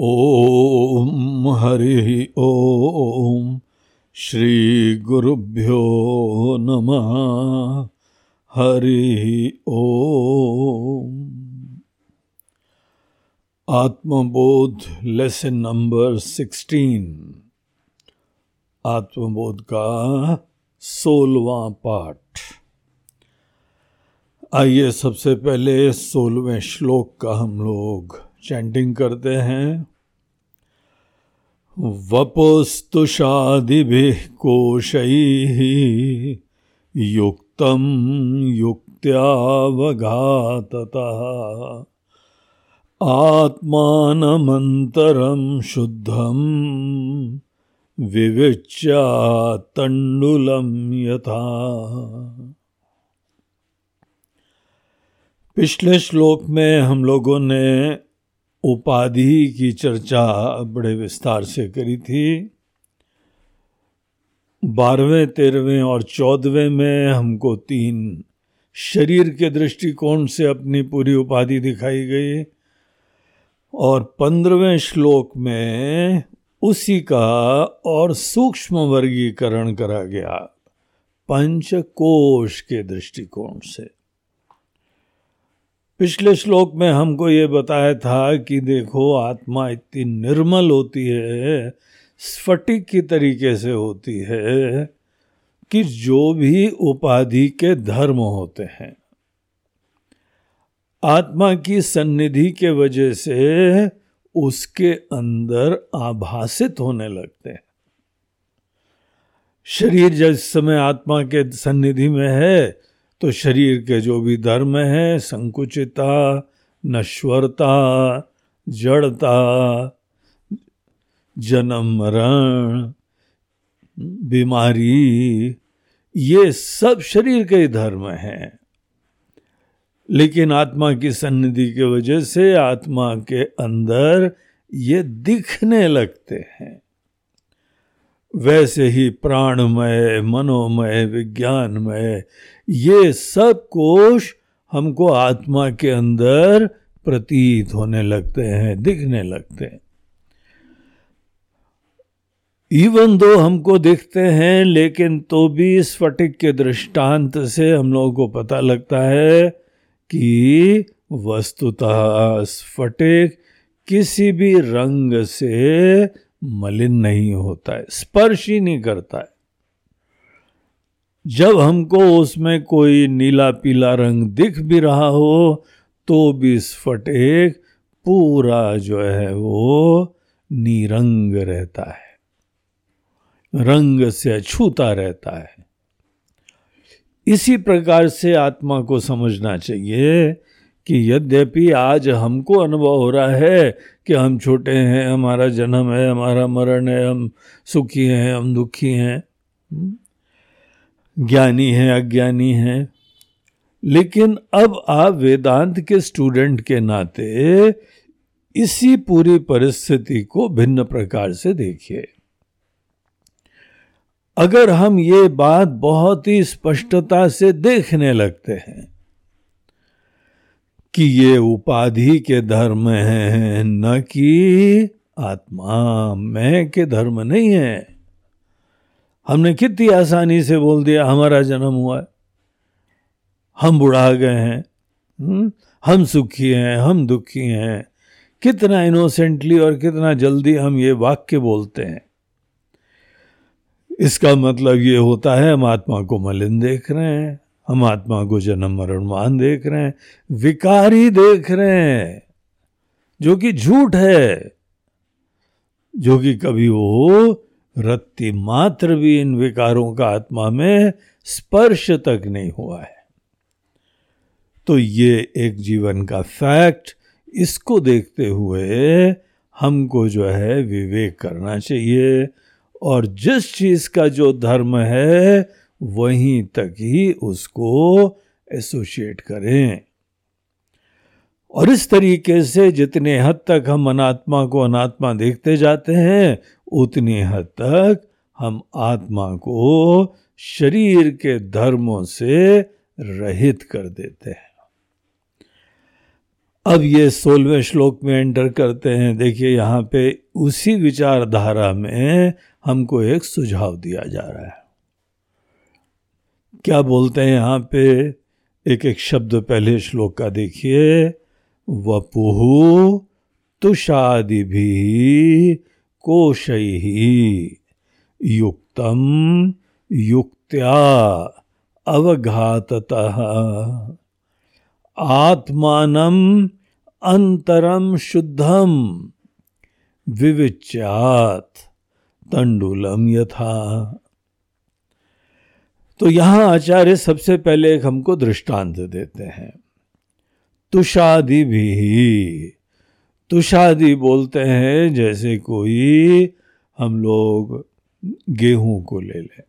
ॐ हरिः ॐ श्रीगुरुभ्यो नमः। हरिः ॐ आत्मबोध लेसन नंबर सिक्सटीन आत्मबोध का सोलवा पाठ। आइए सबसे पहले सोलवें श्लोक का हम लोग चैंटिंग करते हैं। वपुस्तुषादिभिः कोशैः युक्तं युक्त्यावघाततः। आत्मानमन्तरं शुद्धं विविच्या तण्डुलं यथा। पिछले श्लोक में हम लोगों ने उपाधि की चर्चा बड़े विस्तार से करी थी। बारहवें, तेरहवें और चौदहवें में हमको तीन शरीर के दृष्टिकोण से अपनी पूरी उपाधि दिखाई गई और पंद्रहवें श्लोक में उसी का और सूक्ष्म वर्गीकरण करा गया, पंचकोश के दृष्टिकोण से। पिछले श्लोक में हमको ये बताया था कि देखो, आत्मा इतनी निर्मल होती है, स्फटिक की तरीके से होती है, कि जो भी उपाधि के धर्म होते हैं। आत्मा की सन्निधि के वजह से उसके अंदर आभासित होने लगते हैं। शरीर जिस समय आत्मा के सन्निधि में है तो शरीर के जो भी धर्म है, संकुचिता, नश्वरता, जड़ता, जन्म मरण, बीमारी, ये सब शरीर के धर्म हैं। लेकिन आत्मा की सन्निधि के वजह से आत्मा के अंदर ये दिखने लगते हैं। वैसे ही प्राणमय, मनोमय, विज्ञानमय, ये सब कोष हमको आत्मा के अंदर प्रतीत होने लगते हैं, दिखने लगते हैं। इवन दो हमको दिखते हैं, लेकिन तो भी स्फटिक के दृष्टांत से हम लोगों को पता लगता है कि वस्तुतः स्फटिक किसी भी रंग से मलिन नहीं होता है, स्पर्श ही नहीं करता है। जब हमको उसमें कोई नीला पीला रंग दिख भी रहा हो तो भी स्फटिक पूरा जो है वो निरंग रहता है। रंग से अछूता रहता है। इसी प्रकार से आत्मा को समझना चाहिए कि यद्यपि आज हमको अनुभव हो रहा है कि हम छोटे हैं, हमारा जन्म है, हमारा मरण है, हम सुखी हैं, हम दुखी हैं। ज्ञानी हैं, अज्ञानी हैं। लेकिन अब आप वेदांत के स्टूडेंट के नाते इसी पूरी परिस्थिति को भिन्न प्रकार से देखिए। अगर हम ये बात बहुत ही स्पष्टता से देखने लगते हैं कि ये उपाधि के धर्म हैं, न कि आत्मा मैं के धर्म नहीं है। हमने कितनी आसानी से बोल दिया, हमारा जन्म हुआ है। हम बुढ़ा गए हैं हम्म? हम सुखी हैं, हम दुखी हैं। कितना इनोसेंटली और कितना जल्दी हम ये वाक्य बोलते हैं। इसका मतलब ये होता है हम आत्मा को मलिन देख रहे हैं। हम आत्मा को जन्म, मरण, मान देख रहे हैं, विकारी देख रहे हैं, जो कि झूठ है, जो कि कभी वो रत्ती मात्र भी इन विकारों का आत्मा में स्पर्श तक नहीं हुआ है। तो ये एक जीवन का फैक्ट, इसको देखते हुए हमको जो है विवेक करना चाहिए, और जिस चीज़ का जो धर्म है वहीं तक ही उसको एसोसिएट करें। और इस तरीके से जितने हद तक हम अनात्मा को अनात्मा देखते जाते हैं, उतनी हद तक हम आत्मा को शरीर के धर्मों से रहित कर देते हैं। अब ये सोलहवें श्लोक में एंटर करते हैं। देखिए, यहाँ पे उसी विचारधारा में हमको एक सुझाव दिया जा रहा है। क्या बोलते हैं यहाँ पे? एक एक शब्द पहले श्लोक का देखिए। वपुहु तुषादि भी कोशई युक्तम युक्त्या अवघात आत्मानम अंतरम शुद्धम विविच्यात तंडुलम यथा। तो यहाँ आचार्य सबसे पहले एक हमको दृष्टांत देते हैं। तुषादि भी, तुषादि बोलते हैं जैसे कोई हम लोग गेहूँ को ले लें,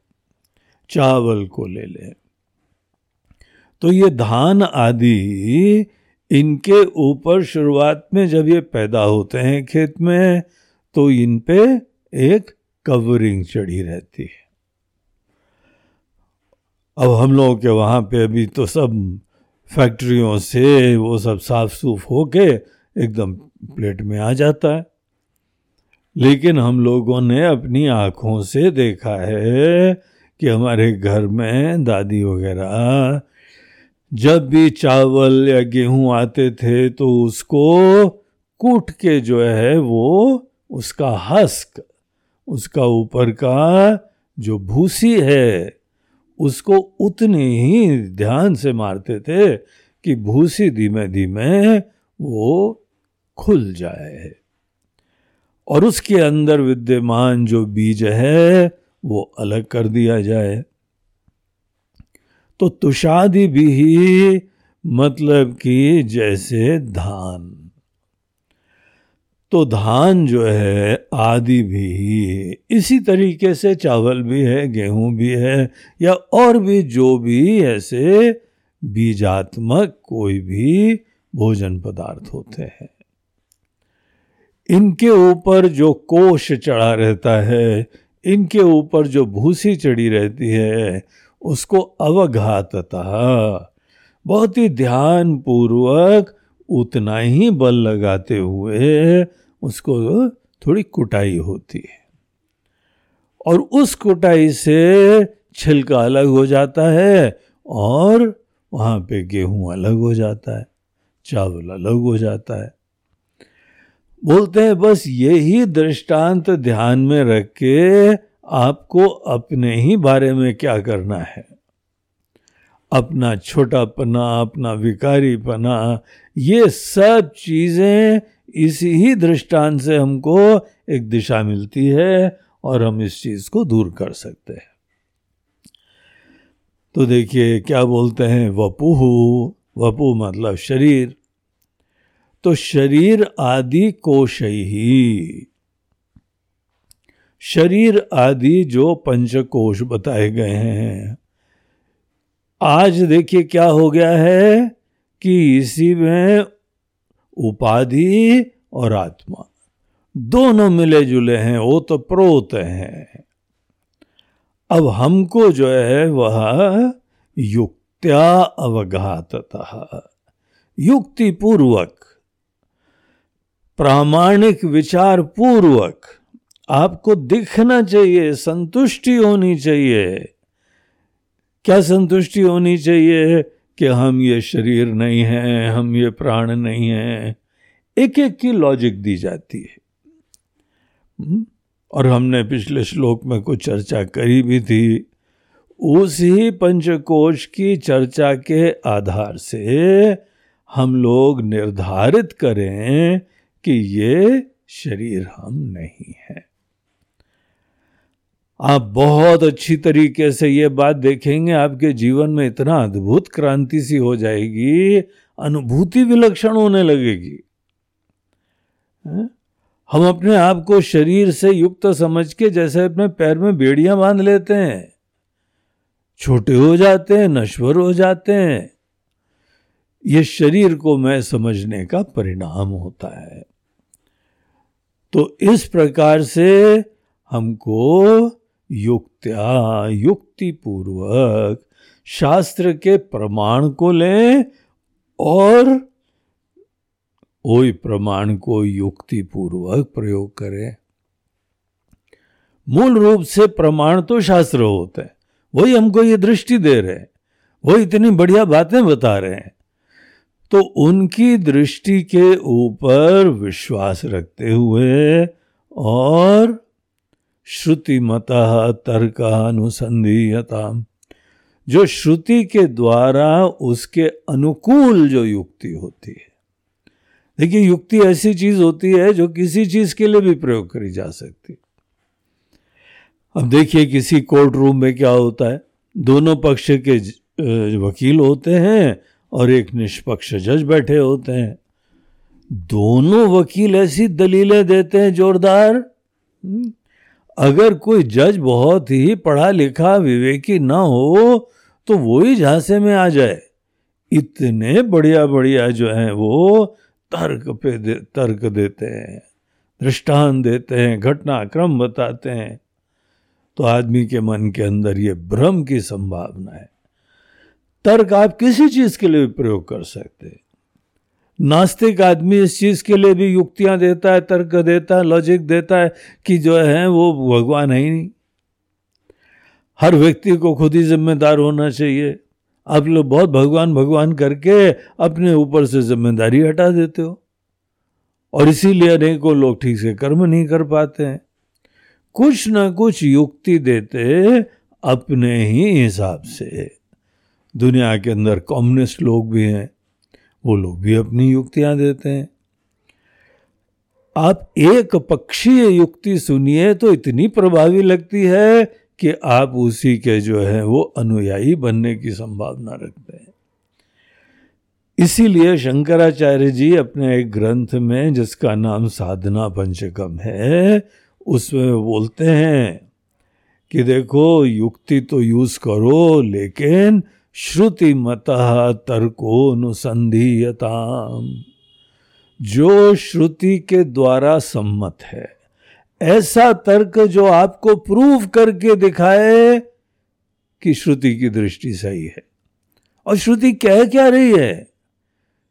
चावल को ले लें। तो ये धान आदि इनके ऊपर शुरुआत में जब ये पैदा होते हैं खेत में तो इन पे एक कवरिंग चढ़ी रहती है। अब हम लोगों के वहाँ पे अभी तो सब फैक्ट्रियों से वो सब साफ़ सूफ होके एकदम प्लेट में आ जाता है। लेकिन हम लोगों ने अपनी आँखों से देखा है कि हमारे घर में दादी वगैरह जब भी चावल या गेहूँ आते थे तो उसको कूट के जो है वो उसका हस्क, उसका ऊपर का जो भूसी है उसको उतने ही ध्यान से मारते थे कि भूसी धीमे धीमे वो खुल जाए और उसके अंदर विद्यमान जो बीज है, वो अलग कर दिया जाए। तो तुषादि भी मतलब कि जैसे धान। तो धान जो है, आदि भी, इसी तरीके से चावल भी है, गेहूँ भी है, या और भी जो भी ऐसे बीजात्मक कोई भी भोजन पदार्थ होते हैं। इनके ऊपर जो कोश चढ़ा रहता है, इनके ऊपर जो भूसी चढ़ी रहती है, उसको अवघातता, बहुत ही ध्यान पूर्वक उतना ही बल लगाते हुए उसको थोड़ी कुटाई होती है। और उस कुटाई से छिलका अलग हो जाता है और वहाँ पे गेहूँ अलग हो जाता है, चावल अलग हो जाता है। बोलते हैं, बस यही दृष्टांत ध्यान में रख के आपको अपने ही बारे में क्या करना है? अपना छोटापना, अपना विकारीपना ये सब चीज़ें इसी ही दृष्टांत से हमको एक दिशा मिलती है और हम इस चीज़ को दूर कर सकते हैं। तो देखिए, क्या बोलते हैं? वपुह वपु मतलब शरीर। तो शरीर आदि कोश। ही शरीर आदि जो पंचकोश बताए गए हैं। आज देखिए क्या हो गया है? कि इसी में उपाधि और आत्मा दोनों मिले जुले हैं, वो तो प्रोत हैं। अब हमको जो है वह युक्त्या अवघातता युक्ति पूर्वक प्रामाणिक विचार पूर्वक आपको दिखना चाहिए, संतुष्टि होनी चाहिए। क्या संतुष्टि होनी चाहिए? कि हम ये शरीर नहीं हैं, हम ये प्राण नहीं हैं। एक एक की लॉजिक दी जाती है। हम्म? और हमने पिछले श्लोक में कुछ चर्चा करी भी थी। उसी पंचकोश की चर्चा के आधार से हम लोग निर्धारित करें कि ये शरीर हम नहीं है। आप बहुत अच्छी तरीके से ये बात देखेंगे, आपके जीवन में इतना अद्भुत क्रांति सी हो जाएगी, अनुभूति विलक्षण होने लगेगी। हम अपने आप को शरीर से युक्त समझ के जैसे अपने पैर में बेड़ियाँ बाँध लेते हैं। छोटे हो जाते हैं, नश्वर हो जाते हैं। ये शरीर को मैं समझने का परिणाम होता है। तो इस प्रकार से हमको युक्त्या युक्ति पूर्वक शास्त्र के प्रमाण को लें और वही प्रमाण को युक्ति पूर्वक प्रयोग करें। मूल रूप से प्रमाण तो शास्त्र होते हैं। वही हमको ये दृष्टि दे रहे हैं। वो इतनी बढ़िया बातें बता रहे हैं। तो उनकी दृष्टि के ऊपर विश्वास रखते हुए और श्रुति मत तर्क अनुसंधीयता जो श्रुति के द्वारा उसके अनुकूल जो युक्ति होती है। देखिए युक्ति ऐसी चीज़ होती है जो किसी चीज़ के लिए भी प्रयोग करी जा सकती अब देखिए किसी कोर्ट रूम में क्या होता है? दोनों पक्ष के वकील होते हैं और एक निष्पक्ष जज बैठे होते हैं। दोनों वकील ऐसी दलीलें देते हैं जोरदार। हम्म, अगर कोई जज बहुत ही पढ़ा लिखा विवेकी ना हो तो वो ही झांसे में आ जाए। इतने बढ़िया बढ़िया जो हैं वो तर्क पे दे, तर्क देते हैं दृष्टान देते हैं घटनाक्रम बताते हैं। तो आदमी के मन के अंदर ये भ्रम की संभावना है। तर्क आप किसी चीज़ के लिए प्रयोग कर सकते नास्तिक आदमी इस चीज़ के लिए भी युक्तियाँ देता है, तर्क देता है लॉजिक देता है कि जो है वो भगवान है ही नहीं। हर व्यक्ति को खुद ही जिम्मेदार होना चाहिए। आप लोग बहुत भगवान भगवान करके अपने ऊपर से ज़िम्मेदारी हटा देते हो। और इसीलिए अनेकों लोग ठीक से कर्म नहीं कर पाते हैं। कुछ ना कुछ युक्ति देते अपने ही हिसाब से। दुनिया के अंदर कम्युनिस्ट लोग भी हैं। वो लोग भी अपनी युक्तियाँ देते हैं। आप एक पक्षीय युक्ति सुनिए तो इतनी प्रभावी लगती है कि आप उसी के जो है, वो अनुयायी बनने की संभावना रखते हैं। इसीलिए शंकराचार्य जी अपने एक ग्रंथ में, जिसका नाम साधना पंचकम है, उसमें बोलते हैं कि देखो, युक्ति तो यूज़ करो, लेकिन श्रुति मत तर्कोनुसंधीयता जो श्रुति के द्वारा सम्मत है, ऐसा तर्क जो आपको प्रूव करके दिखाए कि श्रुति की दृष्टि सही है। और श्रुति कह क्या रही है?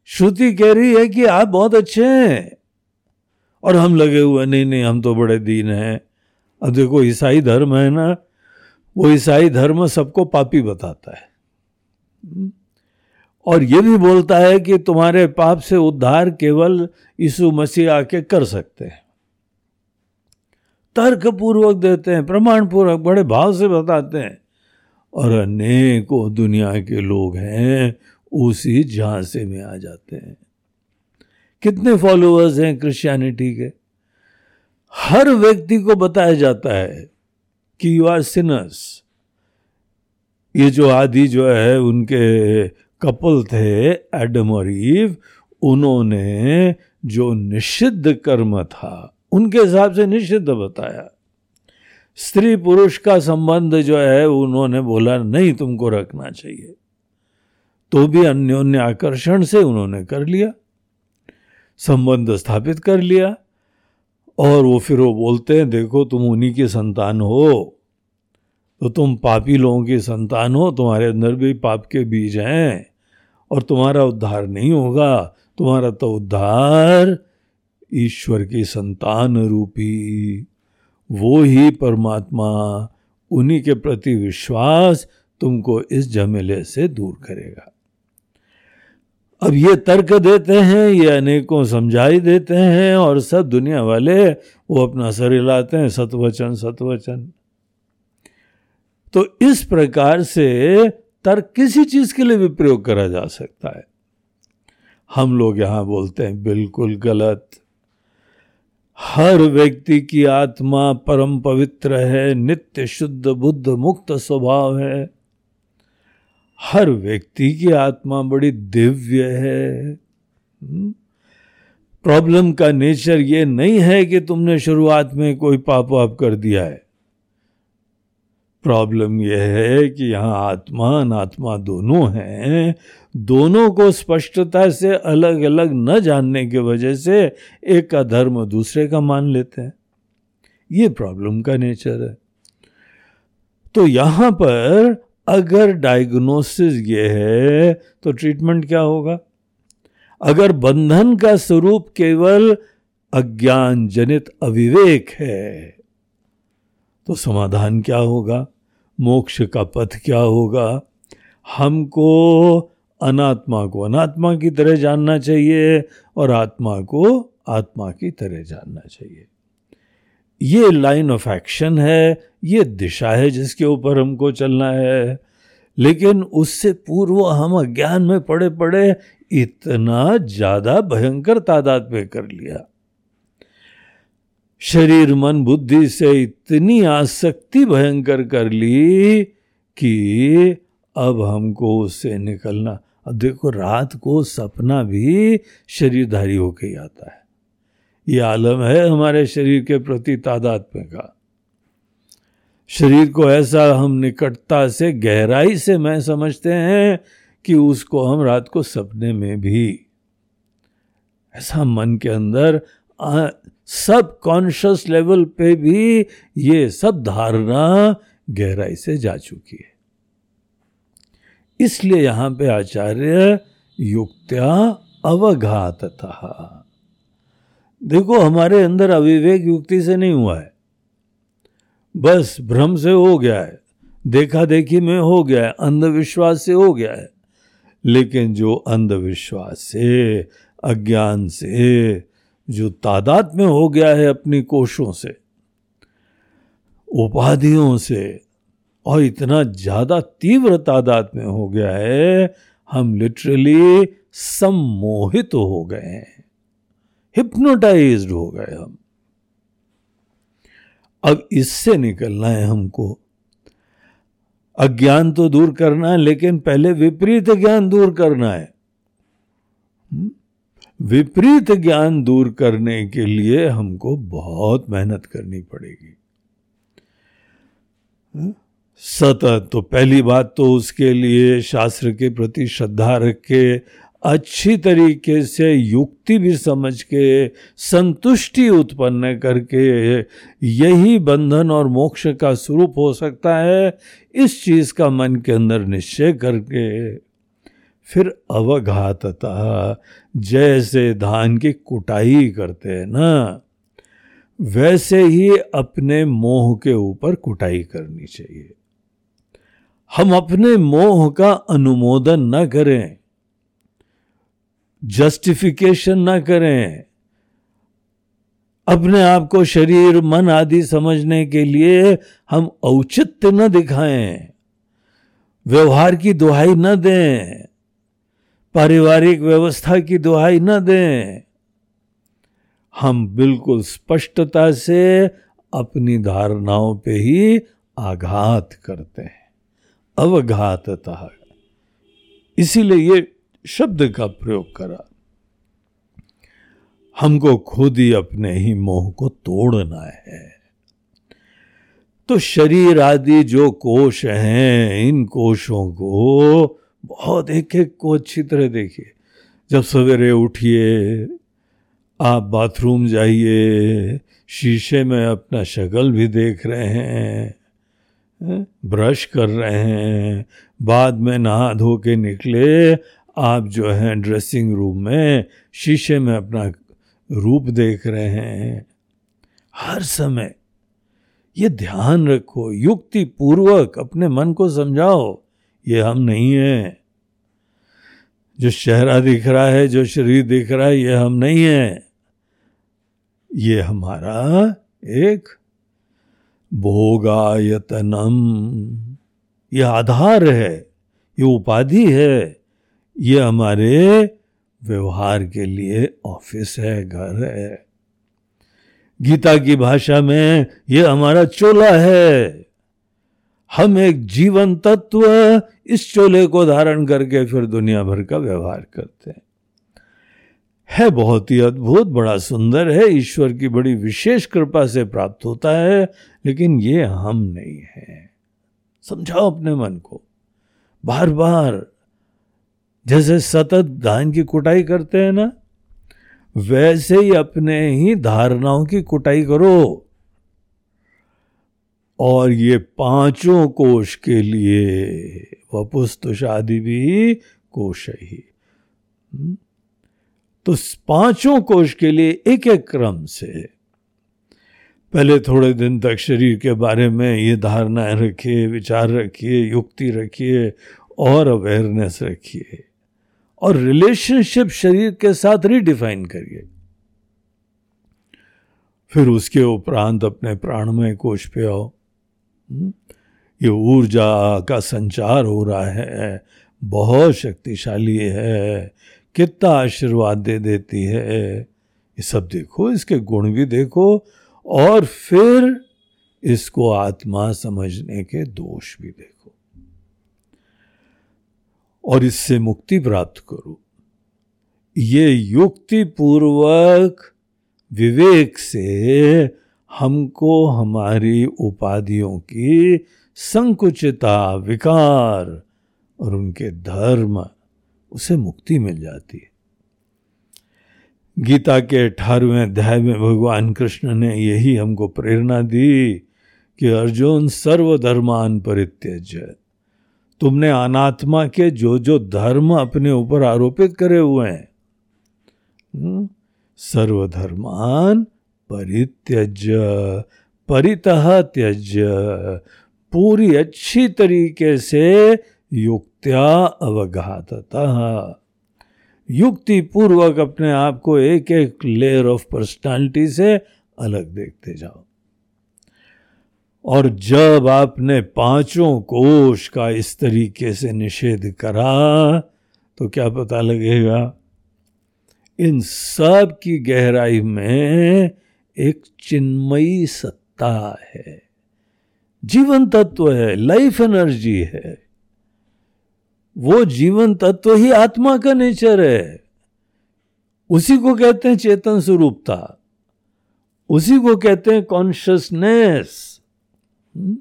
श्रुति कह रही है कि आप बहुत अच्छे हैं। और हम लगे हुए, नहीं नहीं, हम तो बड़े दीन हैं। अब देखो, ईसाई धर्म है ना, वो ईसाई धर्म सबको पापी बताता है। और ये भी बोलता है कि तुम्हारे पाप से उद्धार केवल यीशु मसीह आके कर सकते हैं। तर्क पूर्वक देते हैं प्रमाण पूर्वक बड़े भाव से बताते हैं। और अनेकों दुनिया के लोग हैं, उसी झांसे में आ जाते हैं। कितने फॉलोअर्स हैं क्रिश्चियनिटी के? हर व्यक्ति को बताया जाता है कि यू आर सिनर्स ये जो आदि जो है, उनके कपल थे, एडम और ईव, उन्होंने जो निषिद्ध कर्म था, उनके हिसाब से निषिद्ध बताया। स्त्री पुरुष का संबंध जो है, उन्होंने बोला, नहीं, तुमको रखना चाहिए। तो भी अन्योन्य आकर्षण से उन्होंने कर लिया, संबंध स्थापित कर लिया, और वो फिर वो बोलते हैं, देखो, तुम उन्हीं की संतान हो तो तुम पापी लोगों की संतान हो, तुम्हारे अंदर भी पाप के बीज हैं, और तुम्हारा उद्धार नहीं होगा। तुम्हारा तो उद्धार ईश्वर की संतान रूपी। वो ही परमात्मा, उन्हीं के प्रति विश्वास तुमको इस झमेले से दूर करेगा। अब ये तर्क देते हैं, ये अनेकों समझाई देते हैं, और सब दुनिया वाले वो अपना सर हिलाते हैं, सतवचन सतवचन। तो इस प्रकार से तर्क किसी चीज़ के लिए भी प्रयोग करा जा सकता है। हम लोग यहाँ बोलते हैं, बिल्कुल गलत। हर व्यक्ति की आत्मा परम पवित्र है, नित्य शुद्ध बुद्ध मुक्त स्वभाव है। हर व्यक्ति की आत्मा बड़ी दिव्य है। प्रॉब्लम का नेचर ये नहीं है कि तुमने शुरुआत में कोई पाप वाप कर दिया है। प्रॉब्लम यह है कि यहाँ आत्मा अनात्मा दोनों हैं। दोनों को स्पष्टता से अलग अलग न जानने की वजह से एक का धर्म दूसरे का मान लेते हैं। ये प्रॉब्लम का नेचर है। तो यहाँ पर अगर डायग्नोसिस ये है तो ट्रीटमेंट क्या होगा? अगर बंधन का स्वरूप केवल अज्ञान जनित अविवेक है तो समाधान क्या होगा? मोक्ष का पथ क्या होगा? हमको अनात्मा को अनात्मा की तरह जानना चाहिए और आत्मा को आत्मा की तरह जानना चाहिए। ये लाइन ऑफ़ एक्शन है, ये दिशा है जिसके ऊपर हमको चलना है। लेकिन उससे पूर्व हम अज्ञान में पड़े पड़े इतना ज़्यादा भयंकर तादाद में कर लिया। शरीर मन बुद्धि से इतनी आसक्ति भयंकर कर ली कि अब हमको उससे निकलना। अब देखो, रात को सपना भी शरीरधारी होके ही आता है। ये आलम है हमारे शरीर के प्रति तादात्म्य का। शरीर को ऐसा हम निकटता से, गहराई से मैं समझते हैं कि उसको हम रात को सपने में भी, ऐसा मन के अंदर सब कॉन्शियस लेवल पे भी ये सब धारणा गहराई से जा चुकी है। इसलिए यहाँ पे आचार्य युक्त्या अवघात था देखो, हमारे अंदर अविवेक युक्ति से नहीं हुआ है। बस भ्रम से हो गया है देखा देखी में हो गया है, अंधविश्वास से हो गया है। लेकिन जो अंधविश्वास से, अज्ञान से जो तादाद में हो गया है अपनी कोशों से, उपाधियों से, और इतना ज़्यादा तीव्र तादाद में हो गया है, हम लिटरली सम्मोहित हो गए हैं। हिप्नोटाइज हो गए हम। अब इससे निकलना है हमको। अज्ञान तो दूर करना है, लेकिन पहले विपरीत ज्ञान दूर करना है। हम्म? विपरीत ज्ञान दूर करने के लिए हमको बहुत मेहनत करनी पड़ेगी हम्म? सतत तो पहली बात तो उसके लिए शास्त्र के प्रति श्रद्धा रख के अच्छी तरीके से युक्ति भी समझ के, संतुष्टि उत्पन्न करके यही बंधन और मोक्ष का स्वरूप हो सकता है इस चीज़ का मन के अंदर निश्चय करके फिर अवघातता, जैसे धान की कुटाई करते हैं ना, वैसे ही अपने मोह के ऊपर कुटाई करनी चाहिए। हम अपने मोह का अनुमोदन न करें जस्टिफिकेशन ना करें, अपने आप को शरीर, मन आदि समझने के लिए हम औचित्य न दिखाएँ, व्यवहार की दुहाई न दें। पारिवारिक व्यवस्था की दुहाई न दें। हम बिल्कुल स्पष्टता से अपनी धारणाओं पे ही आघात करते हैं। अवघातता। इसीलिए ये शब्द का प्रयोग करा। हमको खुद ही अपने ही मोह को तोड़ना है। तो शरीर आदि जो कोश हैं, इन कोशों को बहुत एक एक को अच्छी तरह देखिए। जब सवेरे उठिए, आप बाथरूम जाइए, शीशे में अपना शक्ल भी देख रहे हैं ब्रश कर रहे हैं, बाद में नहा धो के निकले, आप जो है ड्रेसिंग रूम में शीशे में अपना रूप देख रहे हैं। हर समय ये ध्यान रखो युक्ति पूर्वक अपने मन को समझाओ। ये हम नहीं है। जो चेहरा दिख रहा है, जो शरीर दिख रहा है, ये हम नहीं है। ये हमारा एक भोगायतनम। ये आधार है, ये उपाधि है, ये हमारे व्यवहार के लिए ऑफ़िस है, घर है। गीता की भाषा में ये हमारा चोला है। हम एक जीवन तत्व इस चोले को धारण करके फिर दुनिया भर का व्यवहार करते हैं। है बहुत ही अद्भुत, बड़ा सुंदर है। ईश्वर की बड़ी विशेष कृपा से प्राप्त होता है, लेकिन ये हम नहीं है। समझाओ अपने मन को। बार बार जैसे सतत धान की कुटाई करते हैं ना, वैसे ही अपने ही धारणाओं की कुटाई करो। और ये पाँचों कोश के लिए वपुस्तुष आदि भी कोश ही हम्म? तो पाँचों कोष के लिए एक एक क्रम से, पहले थोड़े दिन तक शरीर के बारे में ये धारणाएँ रखिए, विचार रखिए, युक्ति रखिए और अवेयरनेस रखिए और रिलेशनशिप शरीर के साथ रिडिफाइन करिए फिर उसके उपरांत अपने प्राणमय कोष पे आओ? ये ऊर्जा का संचार हो रहा है, बहुत शक्तिशाली है, कितना आशीर्वाद दे देती है। ये सब देखो, इसके गुण भी देखो, और फिर इसको आत्मा समझने के दोष भी देखो। और इससे मुक्ति प्राप्त करो। ये युक्ति पूर्वक विवेक से हमको हमारी उपाधियों की संकुचिता विकार और उनके धर्म उसे मुक्ति मिल जाती है। गीता के अठारहवें अध्याय में भगवान कृष्ण ने यही हमको प्रेरणा दी कि अर्जुन सर्वधर्मान परित्यज तुमने अनात्मा के जो जो धर्म अपने ऊपर आरोपित करे हुए हैं हम्म, सर्वधर्मान परित्यज परितः त्यज पूरी अच्छी तरीके से युक्त्या अवघातता। युक्ति पूर्वक अपने आप को एक एक लेयर ऑफ़ पर्सनालिटी से अलग देखते जाओ। और जब आपने पाँचों कोष का इस तरीके से निषेध करा तो क्या पता लगेगा, इन सब की गहराई में एक चिन्मयी सत्ता है। जीवन तत्व है लाइफ एनर्जी है। वो जीवन तत्व ही आत्मा का नेचर है। उसी को कहते हैं चेतन स्वरूपता। उसी को कहते हैं कॉन्शियसनेस हम्म?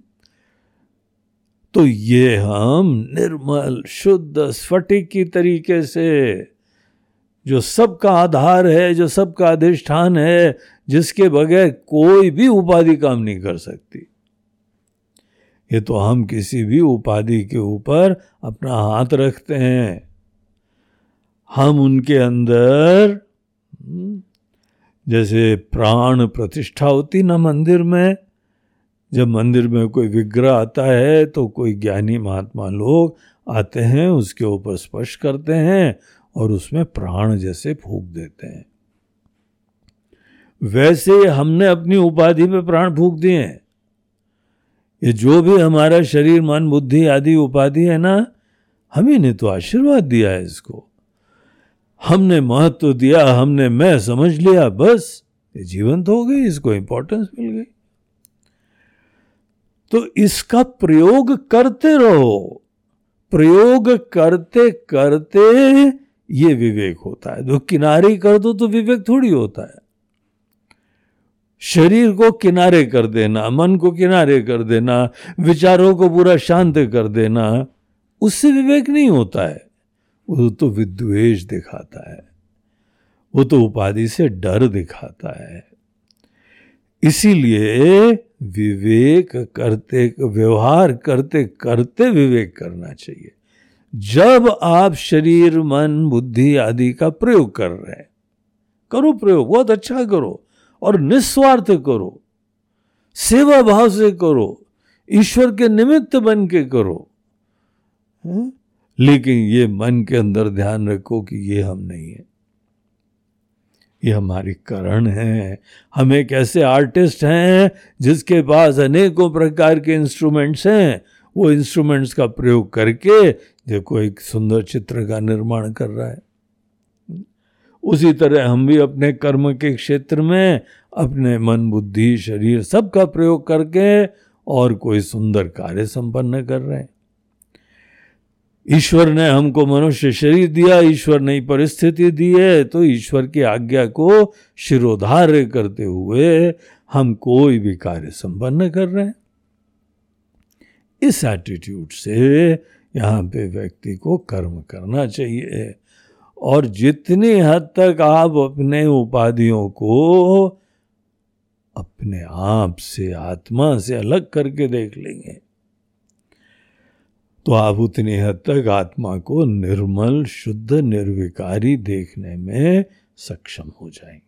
तो ये हम निर्मल, शुद्ध स्फटिक की तरीके से जो सबका आधार है जो सबका अधिष्ठान है जिसके बगैर कोई भी उपाधि काम नहीं कर सकती। ये तो हम किसी भी उपाधि के ऊपर अपना हाथ रखते हैं। हम उनके अंदर हम्म, जैसे प्राण प्रतिष्ठा होती ना मंदिर में जब मंदिर में कोई विग्रह आता है तो कोई ज्ञानी महात्मा लोग आते हैं उसके ऊपर स्पर्श करते हैं और उसमें प्राण जैसे फूक देते हैं। वैसे हमने अपनी उपाधि में प्राण फूक दिए हैं। ये जो भी हमारा शरीर, मन, बुद्धि आदि उपाधि है ना, हम ने तो आशीर्वाद दिया है इसको। हमने महत्व तो दिया, हमने मैं समझ लिया, बस ये जीवंत हो गई, इसको इंपॉर्टेंस मिल गई। तो इसका प्रयोग करते रहो। प्रयोग करते करते ये विवेक होता है। जो किनारे कर दो तो विवेक थोड़ी होता है। शरीर को किनारे कर देना, मन को किनारे कर देना, विचारों को पूरा शांत कर देना, उससे विवेक नहीं होता है। वो तो विद्वेश दिखाता है। वो तो उपाधि से डर दिखाता है। इसीलिए विवेक करते, व्यवहार करते करते विवेक करना चाहिए। जब आप शरीर, मन, बुद्धि आदि का प्रयोग कर रहे हैं, करो प्रयोग, बहुत अच्छा करो और निस्वार्थ करो, सेवा भाव से करो, ईश्वर के निमित्त बन के करो, है? लेकिन ये मन के अंदर ध्यान रखो कि ये हम नहीं है ये हमारी करण है, हम एक ऐसे आर्टिस्ट हैं जिसके पास अनेकों प्रकार के इंस्ट्रूमेंट्स हैं, वो इंस्ट्रूमेंट्स का प्रयोग करके देखो एक सुंदर चित्र का निर्माण कर रहा है। उसी तरह हम भी अपने कर्म के क्षेत्र में, अपने मन, बुद्धि, शरीर सबका प्रयोग करके और कोई सुंदर कार्य संपन्न कर रहे हैं। ईश्वर ने हमको मनुष्य शरीर दिया, ईश्वर नई परिस्थिति दी है तो ईश्वर की आज्ञा को शिरोधार्य करते हुए हम कोई भी कार्य संपन्न कर रहे हैं। इस एटीट्यूड से यहाँ पे व्यक्ति को कर्म करना चाहिए। और जितनी हद तक आप अपने उपाधियों को अपने आप से, आत्मा से अलग करके देख लेंगे तो आप उतनी हद तक आत्मा को निर्मल, शुद्ध, निर्विकारी देखने में सक्षम हो जाएँगे।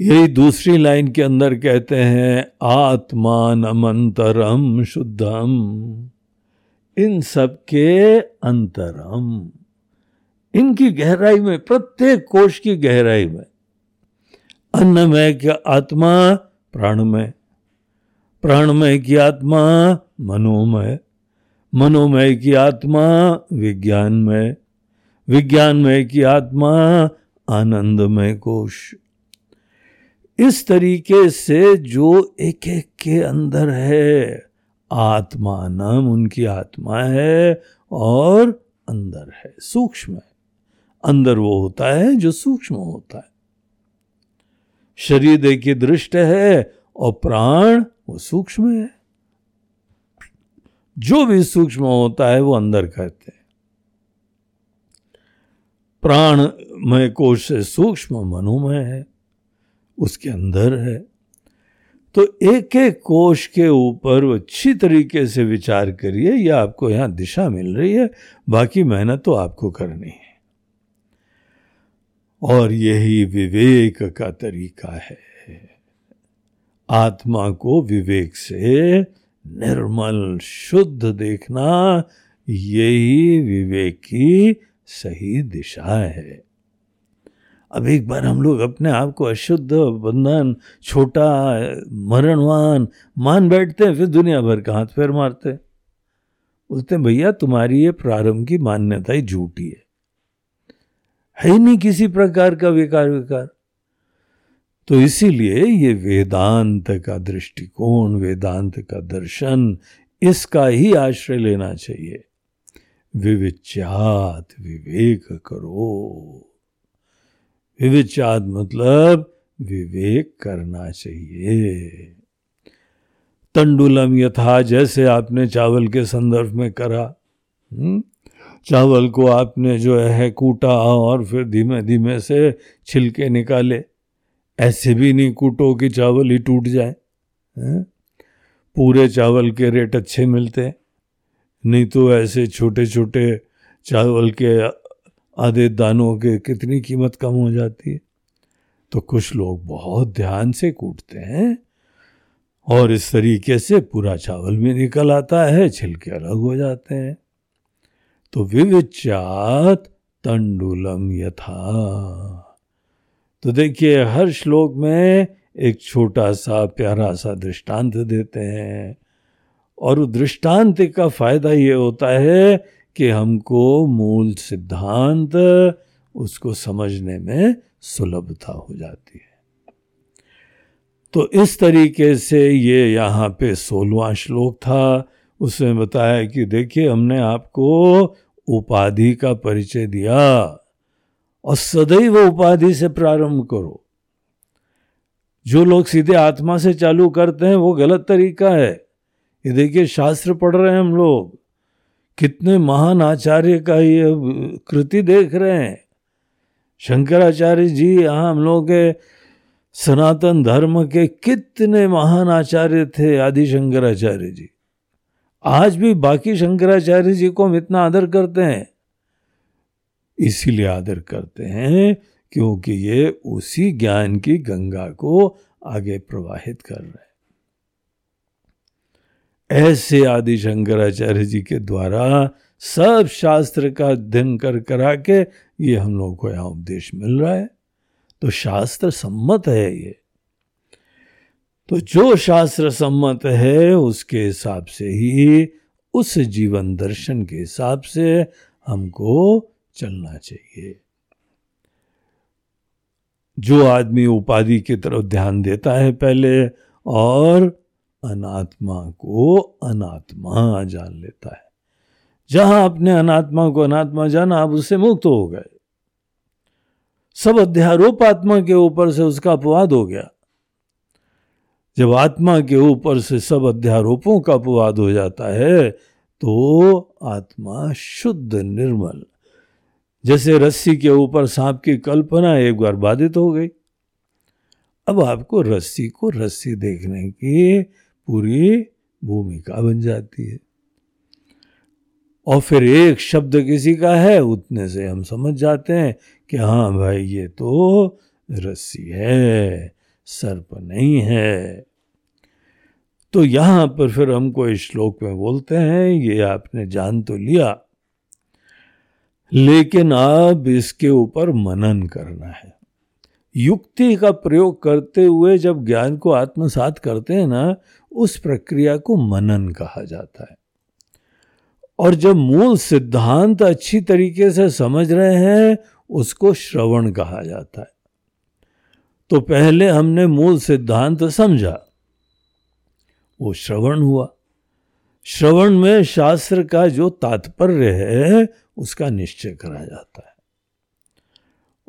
यही दूसरी लाइन के अंदर कहते हैं आत्मान अमंतरम शुद्धम। इन सब के अंतरम। इनकी गहराई में, प्रत्येक कोष की गहराई में। अन्नमय की आत्मा, प्राणमय। प्राणमय की आत्मा, मनोमय। मनोमय की आत्मा, विज्ञानमय। विज्ञानमय की आत्मा, आनंदमय कोश। इस तरीके से जो एक एक के अंदर है आत्मा नाम उनकी आत्मा है और अंदर है, सूक्ष्म है। अंदर वो होता है जो सूक्ष्म होता है। शरीर देखिए दृष्ट है और प्राण वो सूक्ष्म है। जो भी सूक्ष्म होता है वो अंदर कहते हैं। प्राणमय कोश से सूक्ष्म मनोमय है, उसके अंदर है। तो एक एक कोश के ऊपर अच्छी तरीके से विचार करिए, ये आपको यहाँ दिशा मिल रही है, बाकी मेहनत तो आपको करनी है। और यही विवेक का तरीका है। आत्मा को विवेक से निर्मल, शुद्ध देखना, यही विवेक की सही दिशा है। अब एक बार हम लोग अपने आप को अशुद्ध, बंधन, छोटा, मरणवान, मान बैठते हैं, फिर दुनिया भर का हाथ पैर मारते हैं। बोलते भैया, तुम्हारी ये प्रारंभ की मान्यता ही झूठी है। है ही नहीं किसी प्रकार का विकार विकार। तो इसीलिए ये वेदांत का दृष्टिकोण, वेदांत का दर्शन, इसका ही आश्रय लेना चाहिए। विविचात विवेक करो। विविचात मतलब विवेक करना चाहिए तंडुलम यथा जैसे आपने चावल के संदर्भ में करा हुँ? हम्म? चावल को आपने जो है कूटा और फिर धीमे धीमे से छिलके निकाले ऐसे भी नहीं कूटो कि चावल ही टूट जाए है? पूरे चावल के रेट अच्छे मिलते नहीं तो ऐसे छोटे छोटे चावल के आधे दानों के कितनी कीमत कम हो जाती है। तो कुछ लोग बहुत ध्यान से कूटते हैं और इस तरीके से पूरा चावल भी निकल आता है, छिलके अलग हो जाते हैं। तो विविचात तंडुलम यथा। तो देखिए, हर श्लोक में एक छोटा सा प्यारा सा दृष्टांत देते हैं और दृष्टांत का फ़ायदा ये होता है कि हमको मूल सिद्धांत उसको समझने में सुलभता हो जाती है। तो इस तरीके से ये यहाँ पे सोलवा श्लोक था। उसमें बताया कि देखिए, हमने आपको उपाधि का परिचय दिया और सदैव उपाधि से प्रारंभ करो। जो लोग सीधे आत्मा से चालू करते हैं, वो गलत तरीका है। ये देखिए, शास्त्र पढ़ रहे हैं हम लोग। कितने महान आचार्य का ये कृति देख रहे हैं। शंकराचार्य जी, यहाँ हम लोग के सनातन धर्म के कितने महान आचार्य थे आदि शंकराचार्य जी। आज भी बाकी शंकराचार्य जी को हम इतना आदर करते हैं। इसीलिए आदर करते हैं क्योंकि ये उसी ज्ञान की गंगा को आगे प्रवाहित कर रहे हैं। ऐसे आदि शंकराचार्य जी के द्वारा सब शास्त्र का अध्ययन कर करा के ये हम लोग को यहाँ उपदेश मिल रहा है। तो शास्त्र सम्मत है ये। तो जो शास्त्र सम्मत है उसके हिसाब से ही, उस जीवन दर्शन के हिसाब से हमको चलना चाहिए। जो आदमी उपाधि की तरफ़ ध्यान देता है पहले और अनात्मा को अनात्मा जान लेता है। जहाँ आपने अनात्मा को अनात्मा जाना, आप उससे मुक्त हो गए। सब अध्यारोप आत्मा के ऊपर से उसका अपवाद हो गया। जब आत्मा के ऊपर से सब अध्यारोपों का अपवाद हो जाता है तो आत्मा शुद्ध, निर्मल। जैसे रस्सी के ऊपर सांप की कल्पना एक बार बाधित हो गई। अब आपको रस्सी को रस्सी देखने की पूरी भूमिका बन जाती है। और फिर एक शब्द किसी का है, उतने से हम समझ जाते हैं कि हाँ भाई, ये तो रस्सी है, सर्प नहीं है। तो यहाँ पर फिर हमको इस श्लोक में बोलते हैं, ये आपने जान तो लिया, लेकिन अब इसके ऊपर मनन करना है। युक्ति का प्रयोग करते हुए जब ज्ञान को आत्मसात करते हैं ना उस प्रक्रिया को मनन कहा जाता है। और जब मूल सिद्धांत अच्छी तरीके से समझ रहे हैं, उसको श्रवण कहा जाता है। तो पहले हमने मूल सिद्धांत समझा। वो श्रवण हुआ। श्रवण में शास्त्र का जो तात्पर्य है, उसका निश्चय करा जाता है।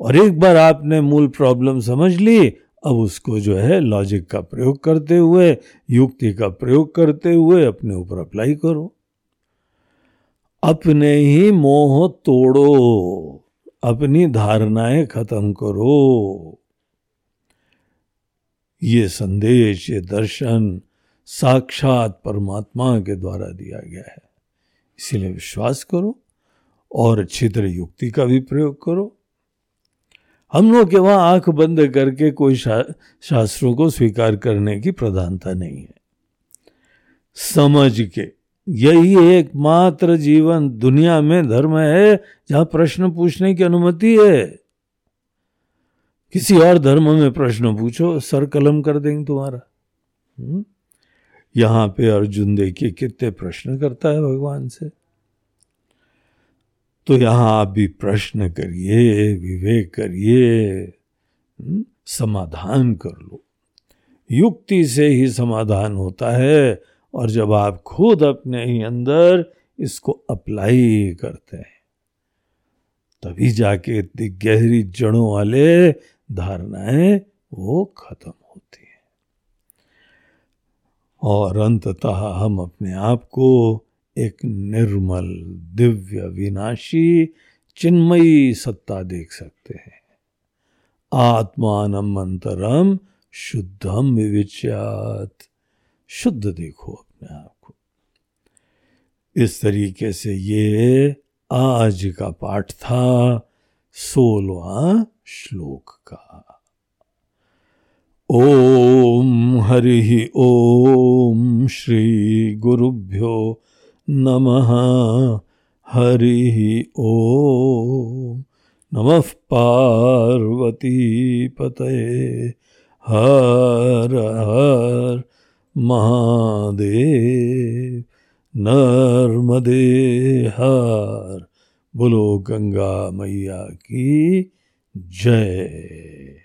और एक बार आपने मूल प्रॉब्लम समझ ली अब उसको जो है लॉजिक का प्रयोग करते हुए, युक्ति का प्रयोग करते हुए अपने ऊपर अप्लाई करो। अपने ही मोह तोड़ो, अपनी धारणाएँ खत्म करो। ये संदेश, ये दर्शन साक्षात परमात्मा के द्वारा दिया गया है। इसीलिए विश्वास करो और तरह युक्ति का भी प्रयोग करो। हम लोग के वहाँ आँख बंद करके कोई शा, शास्त्रों को स्वीकार करने की प्रधानता नहीं है। समझ के यही एकमात्र जीवन दुनिया में धर्म है जहाँ प्रश्न पूछने की अनुमति है। किसी और धर्म में प्रश्न पूछो सर कलम कर देंगे तुम्हारा। हम्म? यहाँ पे अर्जुन देखिए कितने प्रश्न करता है भगवान से। तो यहाँ आप भी प्रश्न करिए विवेक करिए हम्म, समाधान कर लो। युक्ति से ही समाधान होता है और जब आप खुद अपने ही अंदर इसको अप्लाई करते हैं तभी जाके इतनी गहरी जड़ों वाले धारणाएँ वो खत्म होती हैं। और अंततः हम अपने आप को एक निर्मल दिव्य विनाशी चिन्मयी सत्ता देख सकते हैं। आत्मान अंतरम शुद्धम विविच्यात। शुद्ध देखो अपने आप को। इस तरीके से ये आज का पाठ था सोलवा श्लोक का। ओम हरि ओम श्री गुरुभ्यो नमः हरि ओ नमः पार्वती पतये। हर हर महादेव। नर्मदे हर। बोलो गंगा मैया की जय।